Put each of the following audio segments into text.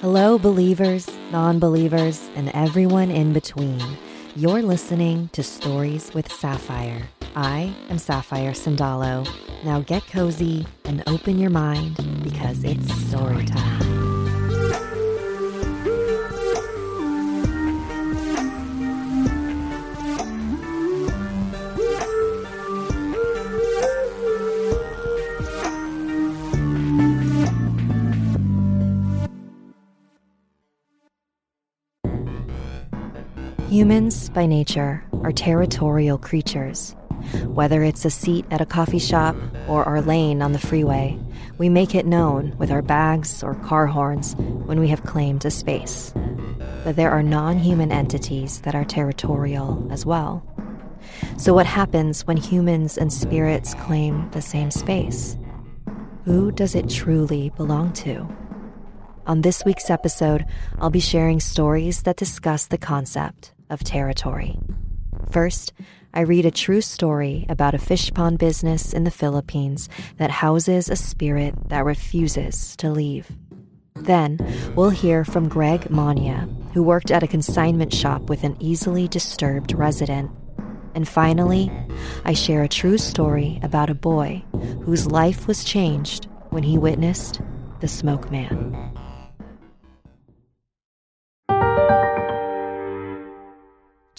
Hello, believers, non believers, and everyone in between. You're listening to Stories with Sapphire. I am Sapphire Sandalo. Now get cozy and open your mind because it's story time. Humans, by nature, are territorial creatures. Whether it's a seat at a coffee shop or our lane on the freeway, we make it known with our bags or car horns when we have claimed a space. But there are non human entities that are territorial as well. So, what happens when humans and spirits claim the same space? Who does it truly belong to? On this week's episode, I'll be sharing stories that discuss the concept of territory. First, I read a true story about a fish pond business in the Philippines that houses a spirit that refuses to leave. Then, we'll hear from Greg Mania, who worked at a consignment shop with an easily disturbed resident. And finally, I share a true story about a boy whose life was changed when he witnessed the smoke man.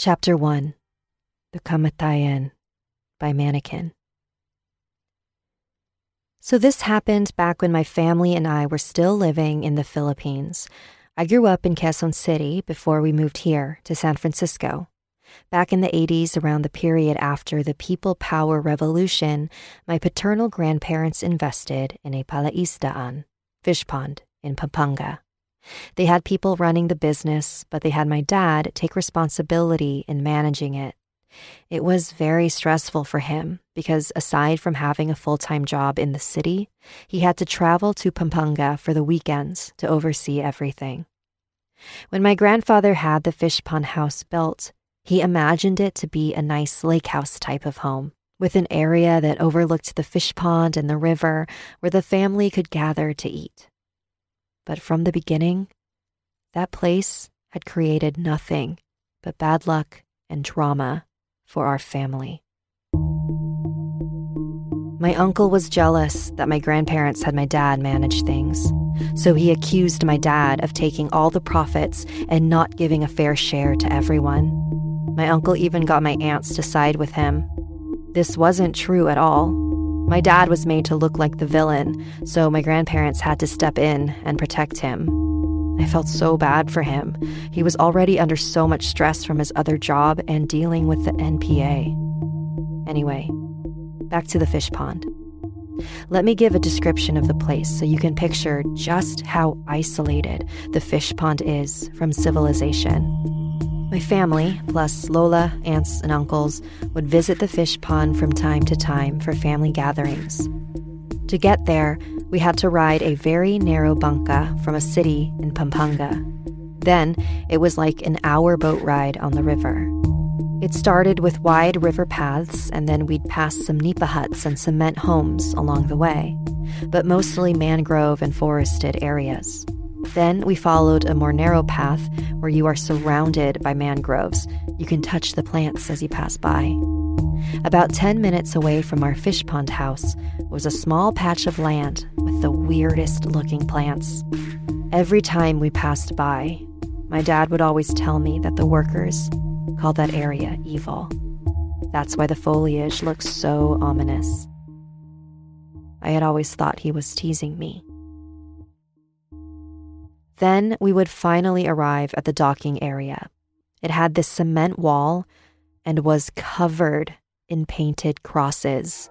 Chapter 1 The Kamatayan by Mannequin. So, this happened back when my family and I were still living in the Philippines. I grew up in Quezon City before we moved here to San Francisco. Back in the 80s, around the period after the People Power Revolution, my paternal grandparents invested in a palaisdaan, fish pond, in Pampanga. They had people running the business, but they had my dad take responsibility in managing it. It was very stressful for him because, aside from having a full time job in the city, he had to travel to Pampanga for the weekends to oversee everything. When my grandfather had the fish pond house built, he imagined it to be a nice lake house type of home with an area that overlooked the fish pond and the river where the family could gather to eat. But from the beginning, that place had created nothing but bad luck and drama for our family. My uncle was jealous that my grandparents had my dad manage things, so he accused my dad of taking all the profits and not giving a fair share to everyone. My uncle even got my aunts to side with him. This wasn't true at all. My dad was made to look like the villain, so my grandparents had to step in and protect him. I felt so bad for him. He was already under so much stress from his other job and dealing with the NPA. Anyway, back to the fish pond. Let me give a description of the place so you can picture just how isolated the fish pond is from civilization. My family, plus Lola, aunts, and uncles, would visit the fish pond from time to time for family gatherings. To get there, we had to ride a very narrow banca from a city in Pampanga. Then, it was like an hour boat ride on the river. It started with wide river paths, and then we'd pass some nipa huts and cement homes along the way, but mostly mangrove and forested areas. Then we followed a more narrow path where you are surrounded by mangroves. You can touch the plants as you pass by. About 10 minutes away from our fish pond house was a small patch of land with the weirdest looking plants. Every time we passed by, my dad would always tell me that the workers called that area evil. That's why the foliage looks so ominous. I had always thought he was teasing me. Then we would finally arrive at the docking area. It had this cement wall and was covered in painted crosses.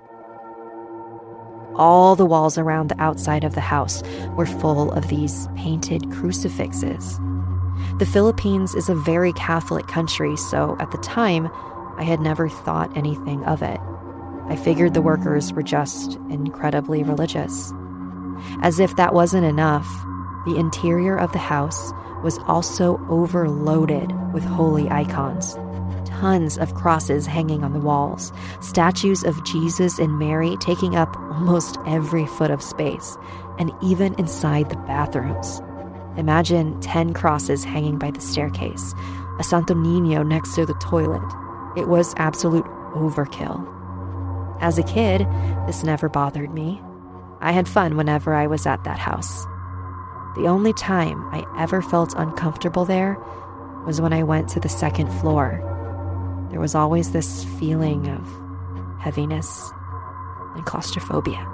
all the walls around the outside of the house were full of these painted crucifixes. The Philippines is a very Catholic country, so at the time, I had never thought anything of it. I figured the workers were just incredibly religious. As if that wasn't enough, the interior of the house was also overloaded with holy icons. Tons of crosses hanging on the walls, statues of Jesus and Mary taking up almost every foot of space, and even inside the bathrooms. Imagine 10 crosses hanging by the staircase, a Santo Nino next to the toilet. It was absolute overkill. As a kid, this never bothered me. I had fun whenever I was at that house. The only time I ever felt uncomfortable there was when I went to the second floor. There was always this feeling of heaviness and claustrophobia.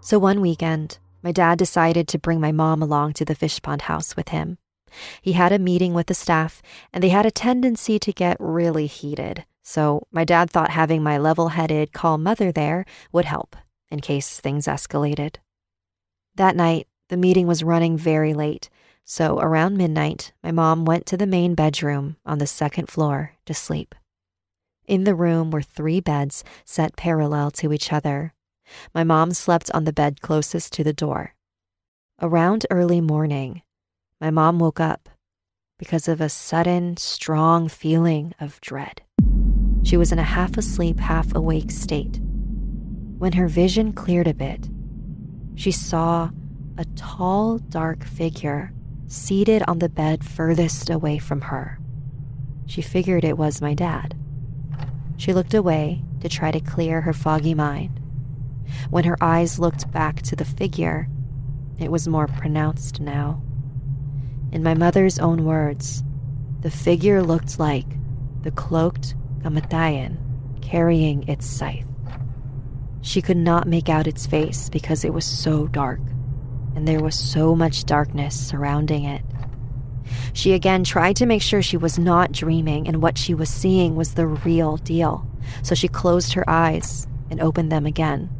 So one weekend, my dad decided to bring my mom along to the fish pond house with him. He had a meeting with the staff, and they had a tendency to get really heated. So my dad thought having my level headed, calm mother there would help in case things escalated. That night, the meeting was running very late, so around midnight, my mom went to the main bedroom on the second floor to sleep. In the room were three beds set parallel to each other. My mom slept on the bed closest to the door. Around early morning, my mom woke up because of a sudden, strong feeling of dread. She was in a half asleep, half awake state. When her vision cleared a bit, she saw a tall, dark figure seated on the bed furthest away from her. She figured it was my dad. She looked away to try to clear her foggy mind. When her eyes looked back to the figure, it was more pronounced now. In my mother's own words, the figure looked like the cloaked kamatayan carrying its scythe. She could not make out its face because it was so dark, and there was so much darkness surrounding it. She again tried to make sure she was not dreaming and what she was seeing was the real deal, so she closed her eyes and opened them again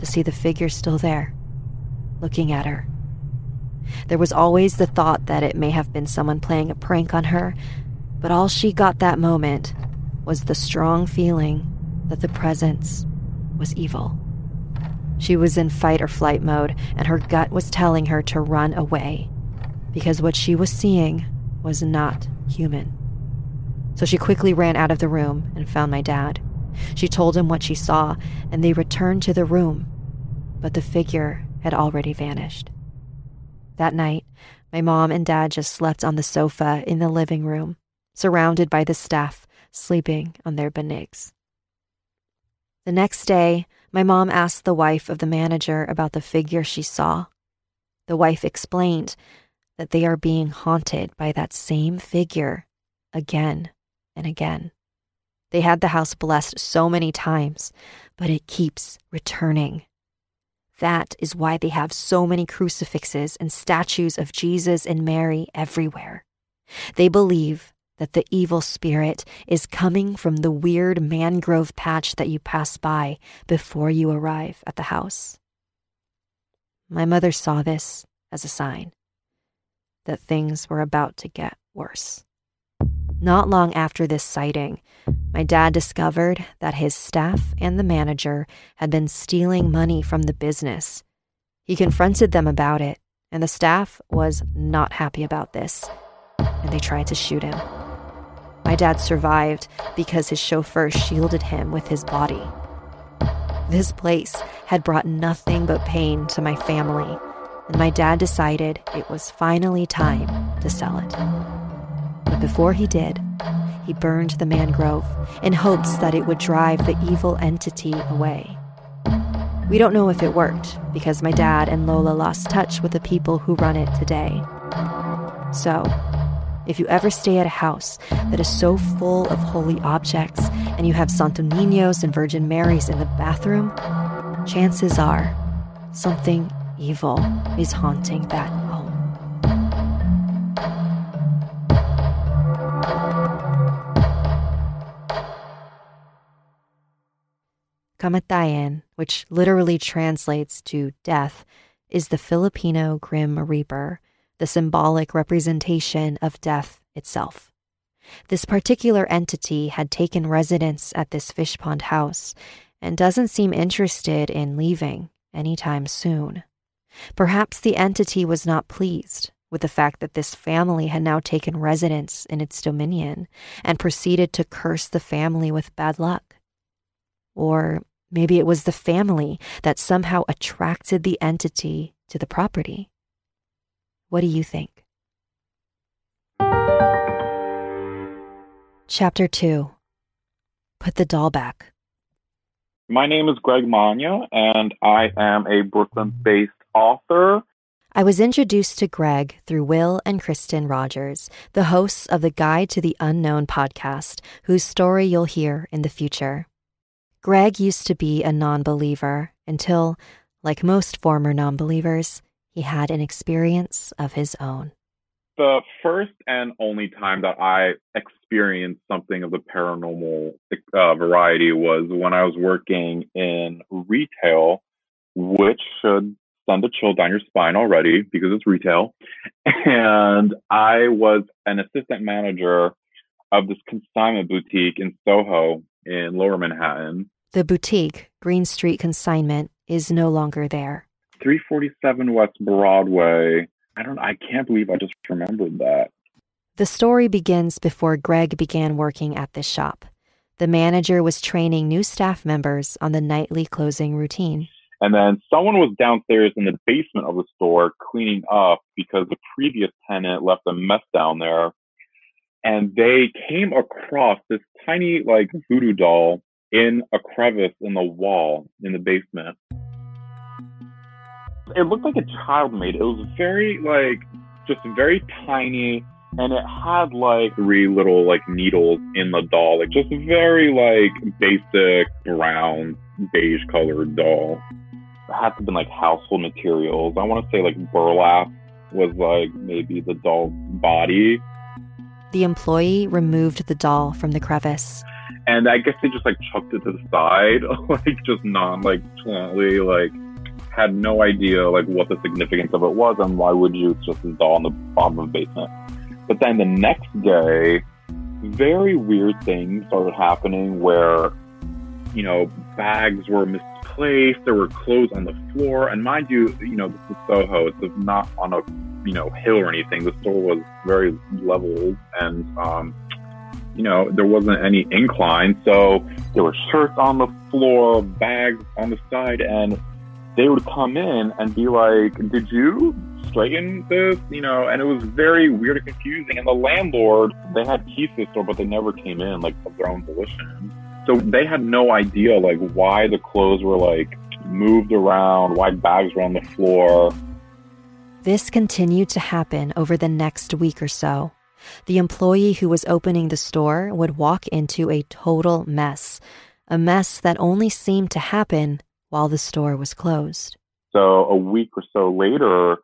to see the figure still there, looking at her. There was always the thought that it may have been someone playing a prank on her, but all she got that moment was the strong feeling that the presence was evil. She was in fight or flight mode, and her gut was telling her to run away because what she was seeing was not human. So she quickly ran out of the room and found my dad. She told him what she saw, and they returned to the room, but the figure had already vanished. That night, my mom and dad just slept on the sofa in the living room, surrounded by the staff sleeping on their banigs. The next day, my mom asked the wife of the manager about the figure she saw. The wife explained that they are being haunted by that same figure again and again. They had the house blessed so many times, but it keeps returning. That is why they have so many crucifixes and statues of Jesus and Mary everywhere. They believe that the evil spirit is coming from the weird mangrove patch that you pass by before you arrive at the house. My mother saw this as a sign that things were about to get worse. Not long after this sighting, my dad discovered that his staff and the manager had been stealing money from the business. He confronted them about it, and the staff was not happy about this, and they tried to shoot him. My dad survived because his chauffeur shielded him with his body. This place had brought nothing but pain to my family, and my dad decided it was finally time to sell it. But before he did, he burned the mangrove in hopes that it would drive the evil entity away. We don't know if it worked because my dad and Lola lost touch with the people who run it today. So, if you ever stay at a house that is so full of holy objects and you have Santo Niños and Virgin Marys in the bathroom, chances are something evil is haunting that home. kamatayan, which literally translates to death, is the Filipino Grim Reaper, the symbolic representation of death itself. This particular entity had taken residence at this fishpond house and doesn't seem interested in leaving anytime soon. Perhaps the entity was not pleased with the fact that this family had now taken residence in its dominion and proceeded to curse the family with bad luck. Or maybe it was the family that somehow attracted the entity to the property. What do you think? Chapter 2 Put the Doll Back. My name is Greg Mania, and I am a Brooklyn based author. I was introduced to Greg through Will and Kristen Rogers, the hosts of the Guide to the Unknown podcast, whose story you'll hear in the future. Greg used to be a non believer until, like most former non believers, he had an experience of his own. The first and only time that I experienced something of the paranormal uh, variety was when I was working in retail, which should send a chill down your spine already because it's retail. And I was an assistant manager of this consignment boutique in Soho in lower Manhattan. The boutique, Green Street Consignment, is no longer there. 347 West Broadway I don't I can't believe I just remembered that. The story begins before Greg began working at this shop. The manager was training new staff members on the nightly closing routine. And then someone was downstairs in the basement of the store cleaning up because the previous tenant left a mess down there. And they came across this tiny, like, voodoo doll in a crevice in the wall in the basement it looked like a child made it. Was very like just very tiny and it had like three little like needles in the doll, like just very like basic brown beige colored doll. It had to have been like household materials. I want to say like burlap was like maybe the doll's body. The employee removed the doll from the crevice. And I guess they just like chucked it to the side, like just non like like had no idea like what the significance of it was and why would you just install in the bottom of the basement. But then the next day, very weird things started happening where, you know, bags were misplaced, there were clothes on the floor, and mind you, you know, this is Soho, it's not on a you know hill or anything. The store was very level and um, you know, there wasn't any incline, so there were shirts on the floor, bags on the side, and they would come in and be like, Did you straighten this? You know, and it was very weird and confusing. And the landlord, they had keys to the store, but they never came in, like, of their own volition. So they had no idea, like, why the clothes were, like, moved around, why bags were on the floor. This continued to happen over the next week or so. The employee who was opening the store would walk into a total mess, a mess that only seemed to happen while the store was closed. So a week or so later,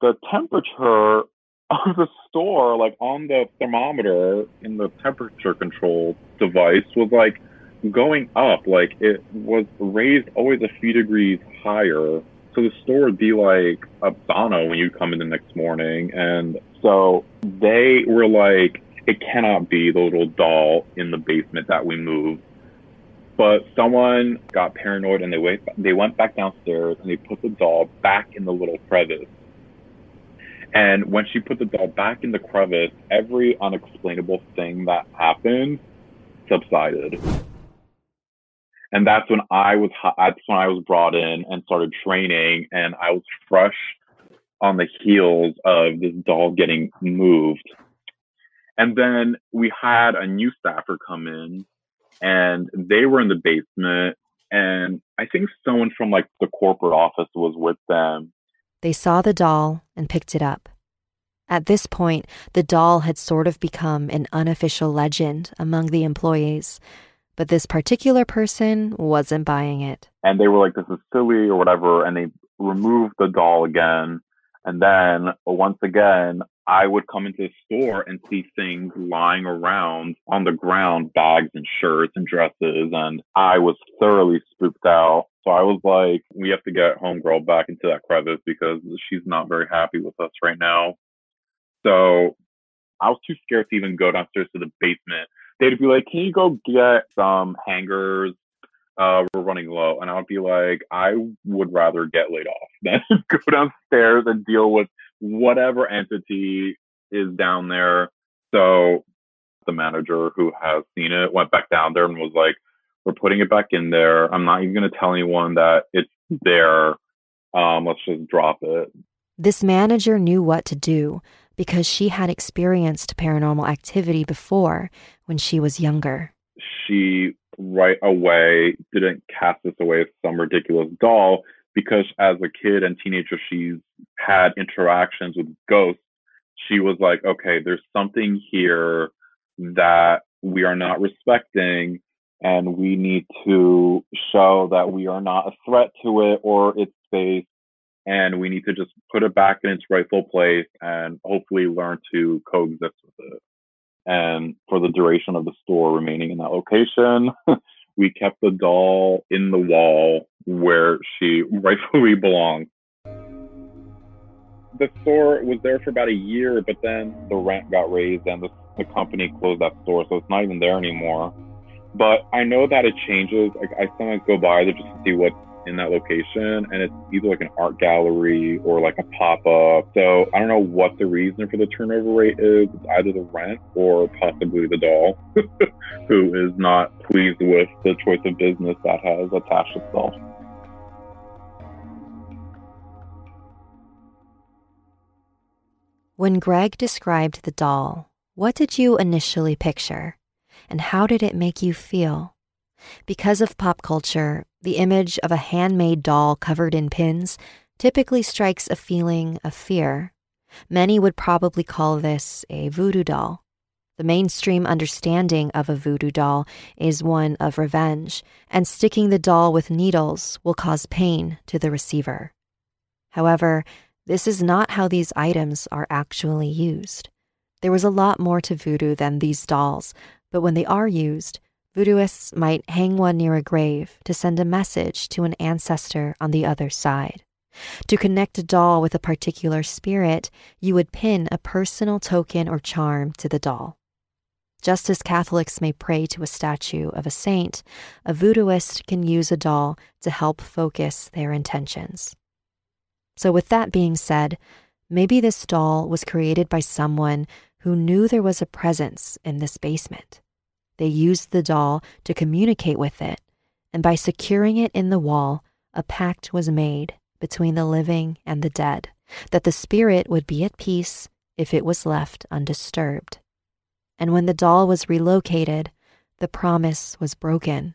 the temperature of the store, like on the thermometer in the temperature control device, was like going up. Like it was raised always a few degrees higher. So the store would be like a sauna when you come in the next morning. And so they were like, it cannot be the little doll in the basement that we moved but someone got paranoid and they went they went back downstairs and they put the doll back in the little crevice. And when she put the doll back in the crevice, every unexplainable thing that happened subsided. And that's when I was that's when I was brought in and started training, and I was fresh on the heels of this doll getting moved. And then we had a new staffer come in and they were in the basement and I think someone from like the corporate office was with them. They saw the doll and picked it up. At this point, the doll had sort of become an unofficial legend among the employees, but this particular person wasn't buying it. And they were like, this is silly or whatever, and they removed the doll again. And then once again, I would come into the store and see things lying around on the ground, bags and shirts and dresses, and I was thoroughly spooked out. So I was like, we have to get homegirl back into that crevice because she's not very happy with us right now. So I was too scared to even go downstairs to the basement. They'd be like, can you go get some hangers? Uh, we're running low. And I would be like, I would rather get laid off than go downstairs and deal with whatever entity is down there. So the manager who has seen it went back down there and was like, we're putting it back in there. I'm not even going to tell anyone that it's there. Um, let's just drop it. This manager knew what to do because she had experienced paranormal activity before when she was younger. She right away didn't cast this away as some ridiculous doll because as a kid and teenager she's had interactions with ghosts she was like okay there's something here that we are not respecting and we need to show that we are not a threat to it or its space and we need to just put it back in its rightful place and hopefully learn to coexist with it and for the duration of the store remaining in that location we kept the doll in the wall where she rightfully belonged. The store was there for about a year, but then the rent got raised and the, the company closed that store, so it's not even there anymore. But I know that it changes. Like I sometimes go by there just to see what's in that location and it's either like an art gallery or like a pop-up so i don't know what the reason for the turnover rate is it's either the rent or possibly the doll who is not pleased with the choice of business that has attached itself when greg described the doll what did you initially picture and how did it make you feel because of pop culture, the image of a handmade doll covered in pins typically strikes a feeling of fear. Many would probably call this a voodoo doll. The mainstream understanding of a voodoo doll is one of revenge, and sticking the doll with needles will cause pain to the receiver. However, this is not how these items are actually used. There was a lot more to voodoo than these dolls, but when they are used, Voodooists might hang one near a grave to send a message to an ancestor on the other side. To connect a doll with a particular spirit, you would pin a personal token or charm to the doll. Just as Catholics may pray to a statue of a saint, a voodooist can use a doll to help focus their intentions. So, with that being said, maybe this doll was created by someone who knew there was a presence in this basement. They used the doll to communicate with it, and by securing it in the wall, a pact was made between the living and the dead that the spirit would be at peace if it was left undisturbed. And when the doll was relocated, the promise was broken.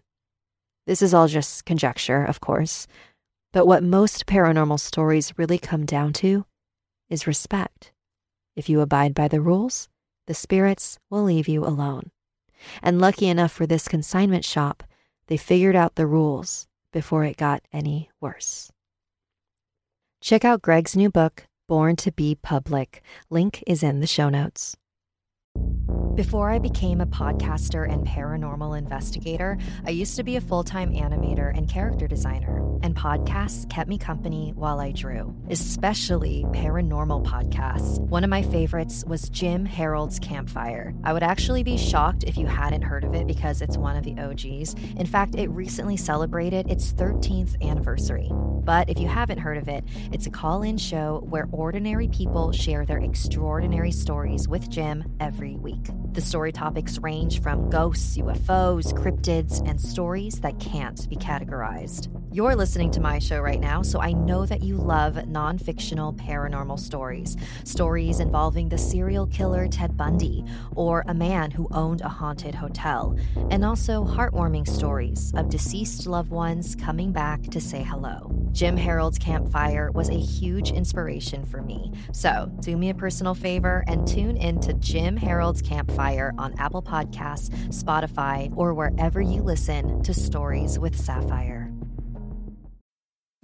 This is all just conjecture, of course, but what most paranormal stories really come down to is respect. If you abide by the rules, the spirits will leave you alone. And lucky enough for this consignment shop, they figured out the rules before it got any worse. Check out Greg's new book, Born to Be Public. Link is in the show notes. Before I became a podcaster and paranormal investigator, I used to be a full time animator and character designer, and podcasts kept me company while I drew, especially paranormal podcasts. One of my favorites was Jim Harold's Campfire. I would actually be shocked if you hadn't heard of it because it's one of the OGs. In fact, it recently celebrated its 13th anniversary. But if you haven't heard of it, it's a call in show where ordinary people share their extraordinary stories with Jim every week. The story topics range from ghosts, UFOs, cryptids, and stories that can't be categorized. You're listening to my show right now, so I know that you love non fictional paranormal stories. Stories involving the serial killer Ted Bundy or a man who owned a haunted hotel, and also heartwarming stories of deceased loved ones coming back to say hello. Jim Harold's Campfire was a huge inspiration for me. So, do me a personal favor and tune in to Jim Harold's Campfire on Apple Podcasts, Spotify, or wherever you listen to Stories with Sapphire.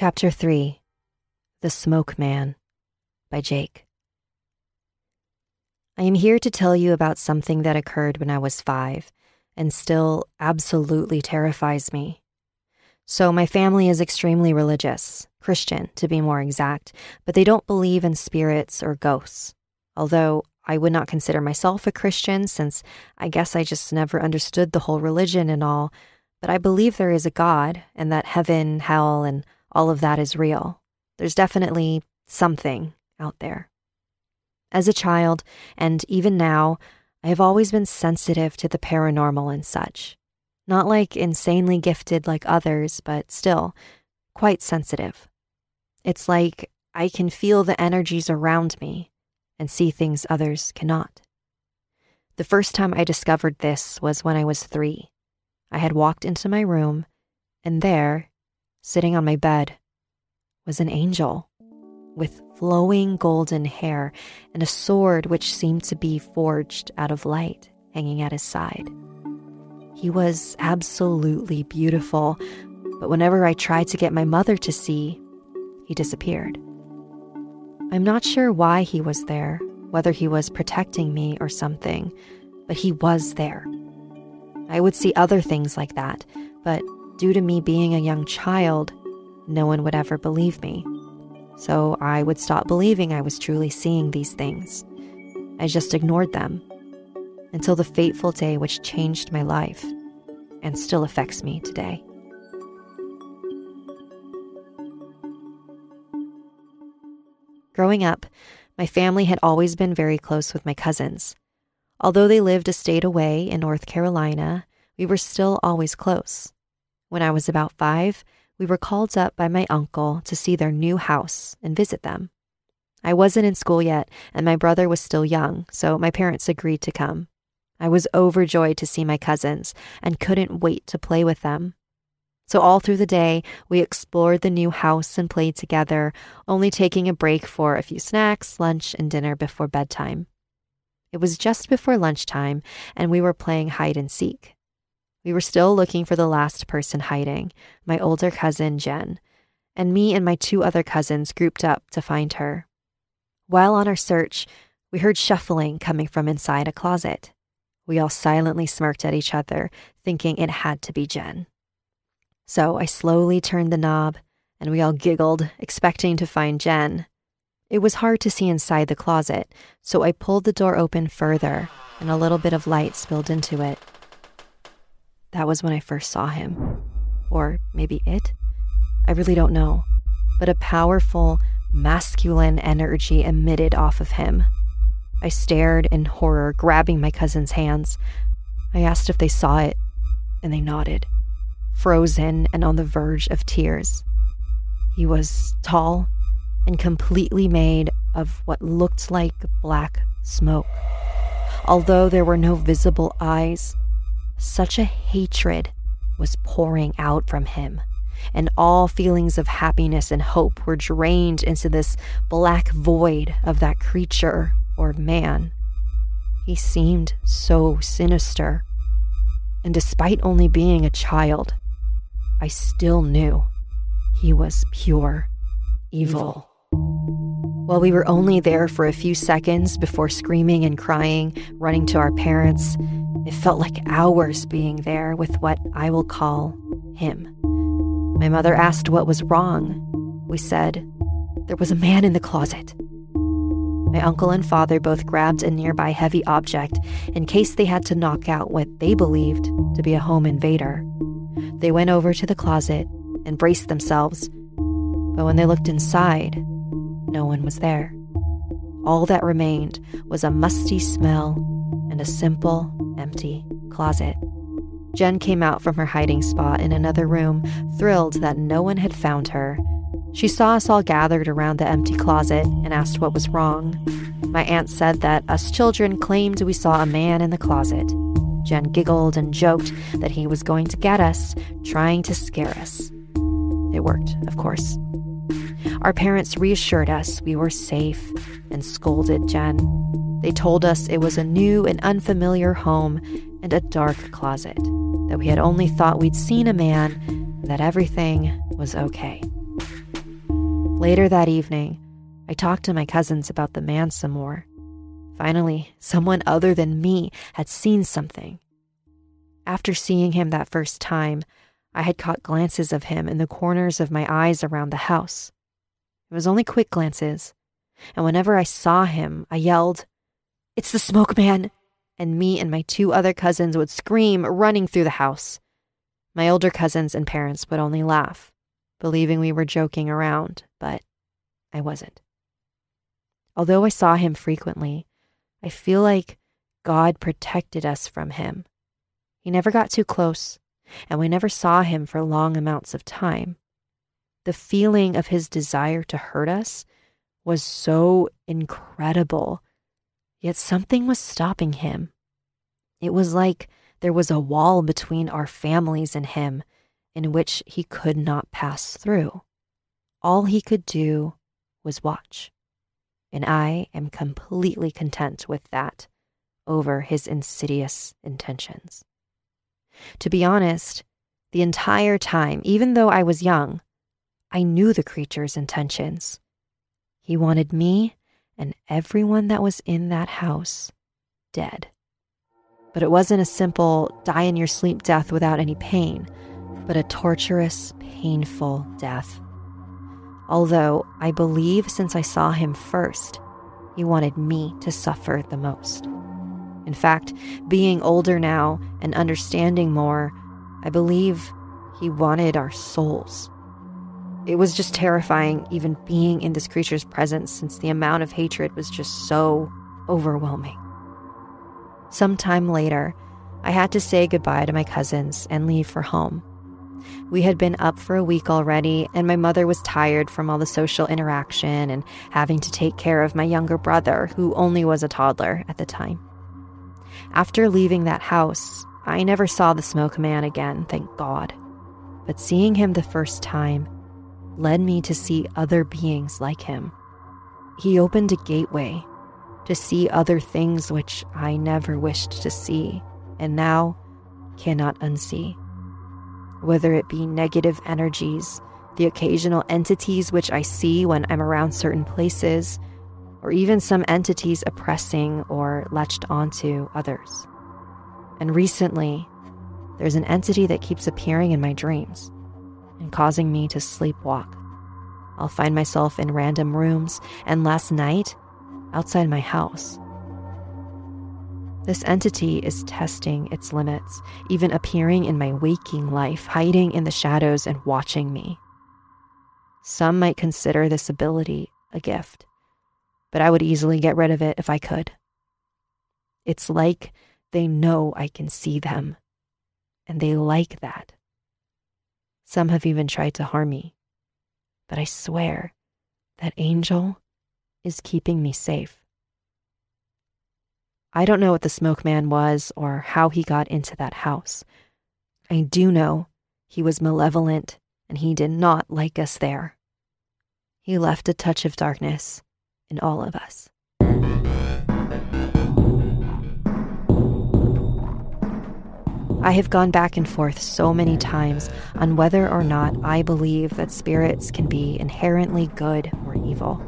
Chapter 3 The Smoke Man by Jake. I am here to tell you about something that occurred when I was five and still absolutely terrifies me. So, my family is extremely religious, Christian to be more exact, but they don't believe in spirits or ghosts. Although I would not consider myself a Christian since I guess I just never understood the whole religion and all, but I believe there is a God and that heaven, hell, and all of that is real. There's definitely something out there. As a child, and even now, I have always been sensitive to the paranormal and such. Not like insanely gifted like others, but still quite sensitive. It's like I can feel the energies around me and see things others cannot. The first time I discovered this was when I was three. I had walked into my room, and there, sitting on my bed was an angel with flowing golden hair and a sword which seemed to be forged out of light hanging at his side. He was absolutely beautiful, but whenever I tried to get my mother to see, he disappeared. I'm not sure why he was there, whether he was protecting me or something, but he was there. I would see other things like that, but due to me being a young child, no one would ever believe me. So I would stop believing I was truly seeing these things. I just ignored them until the fateful day which changed my life and still affects me today. Growing up, my family had always been very close with my cousins. Although they lived a state away in North Carolina, we were still always close. When I was about five, we were called up by my uncle to see their new house and visit them. I wasn't in school yet, and my brother was still young, so my parents agreed to come. I was overjoyed to see my cousins and couldn't wait to play with them. So, all through the day, we explored the new house and played together, only taking a break for a few snacks, lunch, and dinner before bedtime. It was just before lunchtime, and we were playing hide and seek. We were still looking for the last person hiding, my older cousin, Jen, and me and my two other cousins grouped up to find her. While on our search, we heard shuffling coming from inside a closet. We all silently smirked at each other, thinking it had to be Jen. So I slowly turned the knob, and we all giggled, expecting to find Jen. It was hard to see inside the closet, so I pulled the door open further, and a little bit of light spilled into it. That was when I first saw him. Or maybe it? I really don't know. But a powerful, masculine energy emitted off of him. I stared in horror, grabbing my cousin's hands. I asked if they saw it, and they nodded, frozen and on the verge of tears. He was tall and completely made of what looked like black smoke. Although there were no visible eyes, such a hatred was pouring out from him, and all feelings of happiness and hope were drained into this black void of that creature or man. He seemed so sinister, and despite only being a child, I still knew he was pure evil. While we were only there for a few seconds before screaming and crying, running to our parents, it felt like hours being there with what I will call him. My mother asked what was wrong. We said, There was a man in the closet. My uncle and father both grabbed a nearby heavy object in case they had to knock out what they believed to be a home invader. They went over to the closet and braced themselves, but when they looked inside, no one was there. All that remained was a musty smell and a simple, empty closet. Jen came out from her hiding spot in another room, thrilled that no one had found her. She saw us all gathered around the empty closet and asked what was wrong. My aunt said that us children claimed we saw a man in the closet. Jen giggled and joked that he was going to get us, trying to scare us. It worked, of course. Our parents reassured us we were safe and scolded Jen. They told us it was a new and unfamiliar home and a dark closet, that we had only thought we'd seen a man, and that everything was okay. Later that evening, I talked to my cousins about the man some more. Finally, someone other than me had seen something. After seeing him that first time, I had caught glances of him in the corners of my eyes around the house. It was only quick glances, and whenever I saw him, I yelled, It's the smoke man! And me and my two other cousins would scream, running through the house. My older cousins and parents would only laugh, believing we were joking around, but I wasn't. Although I saw him frequently, I feel like God protected us from him. He never got too close, and we never saw him for long amounts of time. The feeling of his desire to hurt us was so incredible, yet something was stopping him. It was like there was a wall between our families and him in which he could not pass through. All he could do was watch. And I am completely content with that over his insidious intentions. To be honest, the entire time, even though I was young, I knew the creature's intentions. He wanted me and everyone that was in that house dead. But it wasn't a simple die in your sleep death without any pain, but a torturous, painful death. Although I believe since I saw him first, he wanted me to suffer the most. In fact, being older now and understanding more, I believe he wanted our souls. It was just terrifying even being in this creature's presence since the amount of hatred was just so overwhelming. Sometime later, I had to say goodbye to my cousins and leave for home. We had been up for a week already, and my mother was tired from all the social interaction and having to take care of my younger brother, who only was a toddler at the time. After leaving that house, I never saw the smoke man again, thank God. But seeing him the first time led me to see other beings like him. He opened a gateway to see other things which I never wished to see and now cannot unsee. Whether it be negative energies, the occasional entities which I see when I'm around certain places, or even some entities oppressing or latched onto others. And recently, there's an entity that keeps appearing in my dreams and causing me to sleepwalk. I'll find myself in random rooms, and last night, outside my house. This entity is testing its limits, even appearing in my waking life, hiding in the shadows and watching me. Some might consider this ability a gift but I would easily get rid of it if I could. It's like they know I can see them, and they like that. Some have even tried to harm me, but I swear that angel is keeping me safe. I don't know what the smoke man was or how he got into that house. I do know he was malevolent and he did not like us there. He left a touch of darkness in all of us. I have gone back and forth so many times on whether or not I believe that spirits can be inherently good or evil.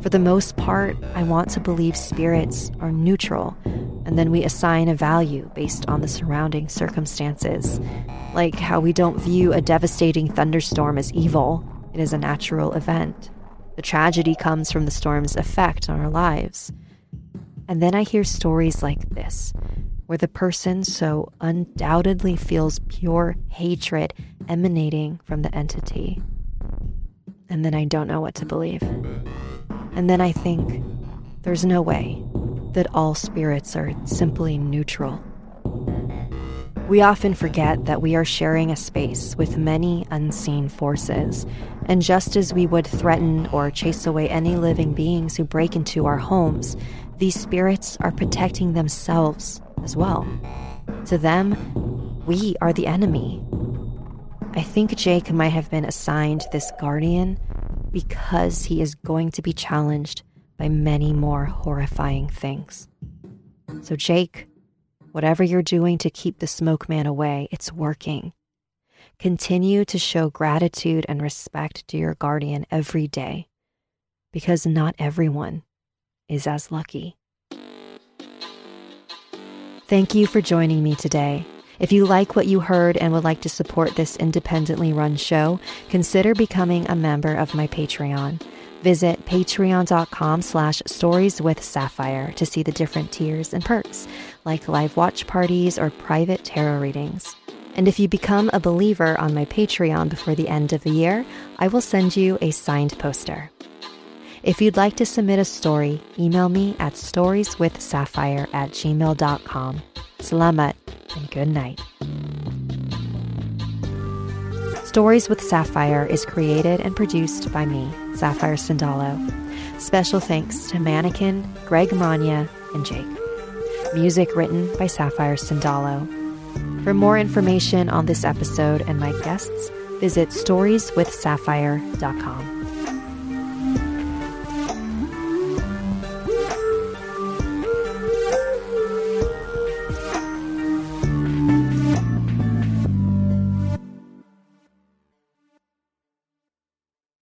For the most part, I want to believe spirits are neutral, and then we assign a value based on the surrounding circumstances. Like how we don't view a devastating thunderstorm as evil, it is a natural event. The tragedy comes from the storm's effect on our lives. And then I hear stories like this, where the person so undoubtedly feels pure hatred emanating from the entity. And then I don't know what to believe. And then I think there's no way that all spirits are simply neutral. We often forget that we are sharing a space with many unseen forces, and just as we would threaten or chase away any living beings who break into our homes, these spirits are protecting themselves as well. To them, we are the enemy. I think Jake might have been assigned this guardian because he is going to be challenged by many more horrifying things. So, Jake, Whatever you're doing to keep the smoke man away, it's working. Continue to show gratitude and respect to your guardian every day because not everyone is as lucky. Thank you for joining me today. If you like what you heard and would like to support this independently run show, consider becoming a member of my Patreon. Visit patreon.com slash stories with sapphire to see the different tiers and perks, like live watch parties or private tarot readings. And if you become a believer on my Patreon before the end of the year, I will send you a signed poster. If you'd like to submit a story, email me at storieswithsapphire at gmail.com. Salamat and good night. Stories with Sapphire is created and produced by me, Sapphire Sandalo. Special thanks to Mannequin, Greg Mania, and Jake. Music written by Sapphire Sandalo. For more information on this episode and my guests, visit storieswithsapphire.com.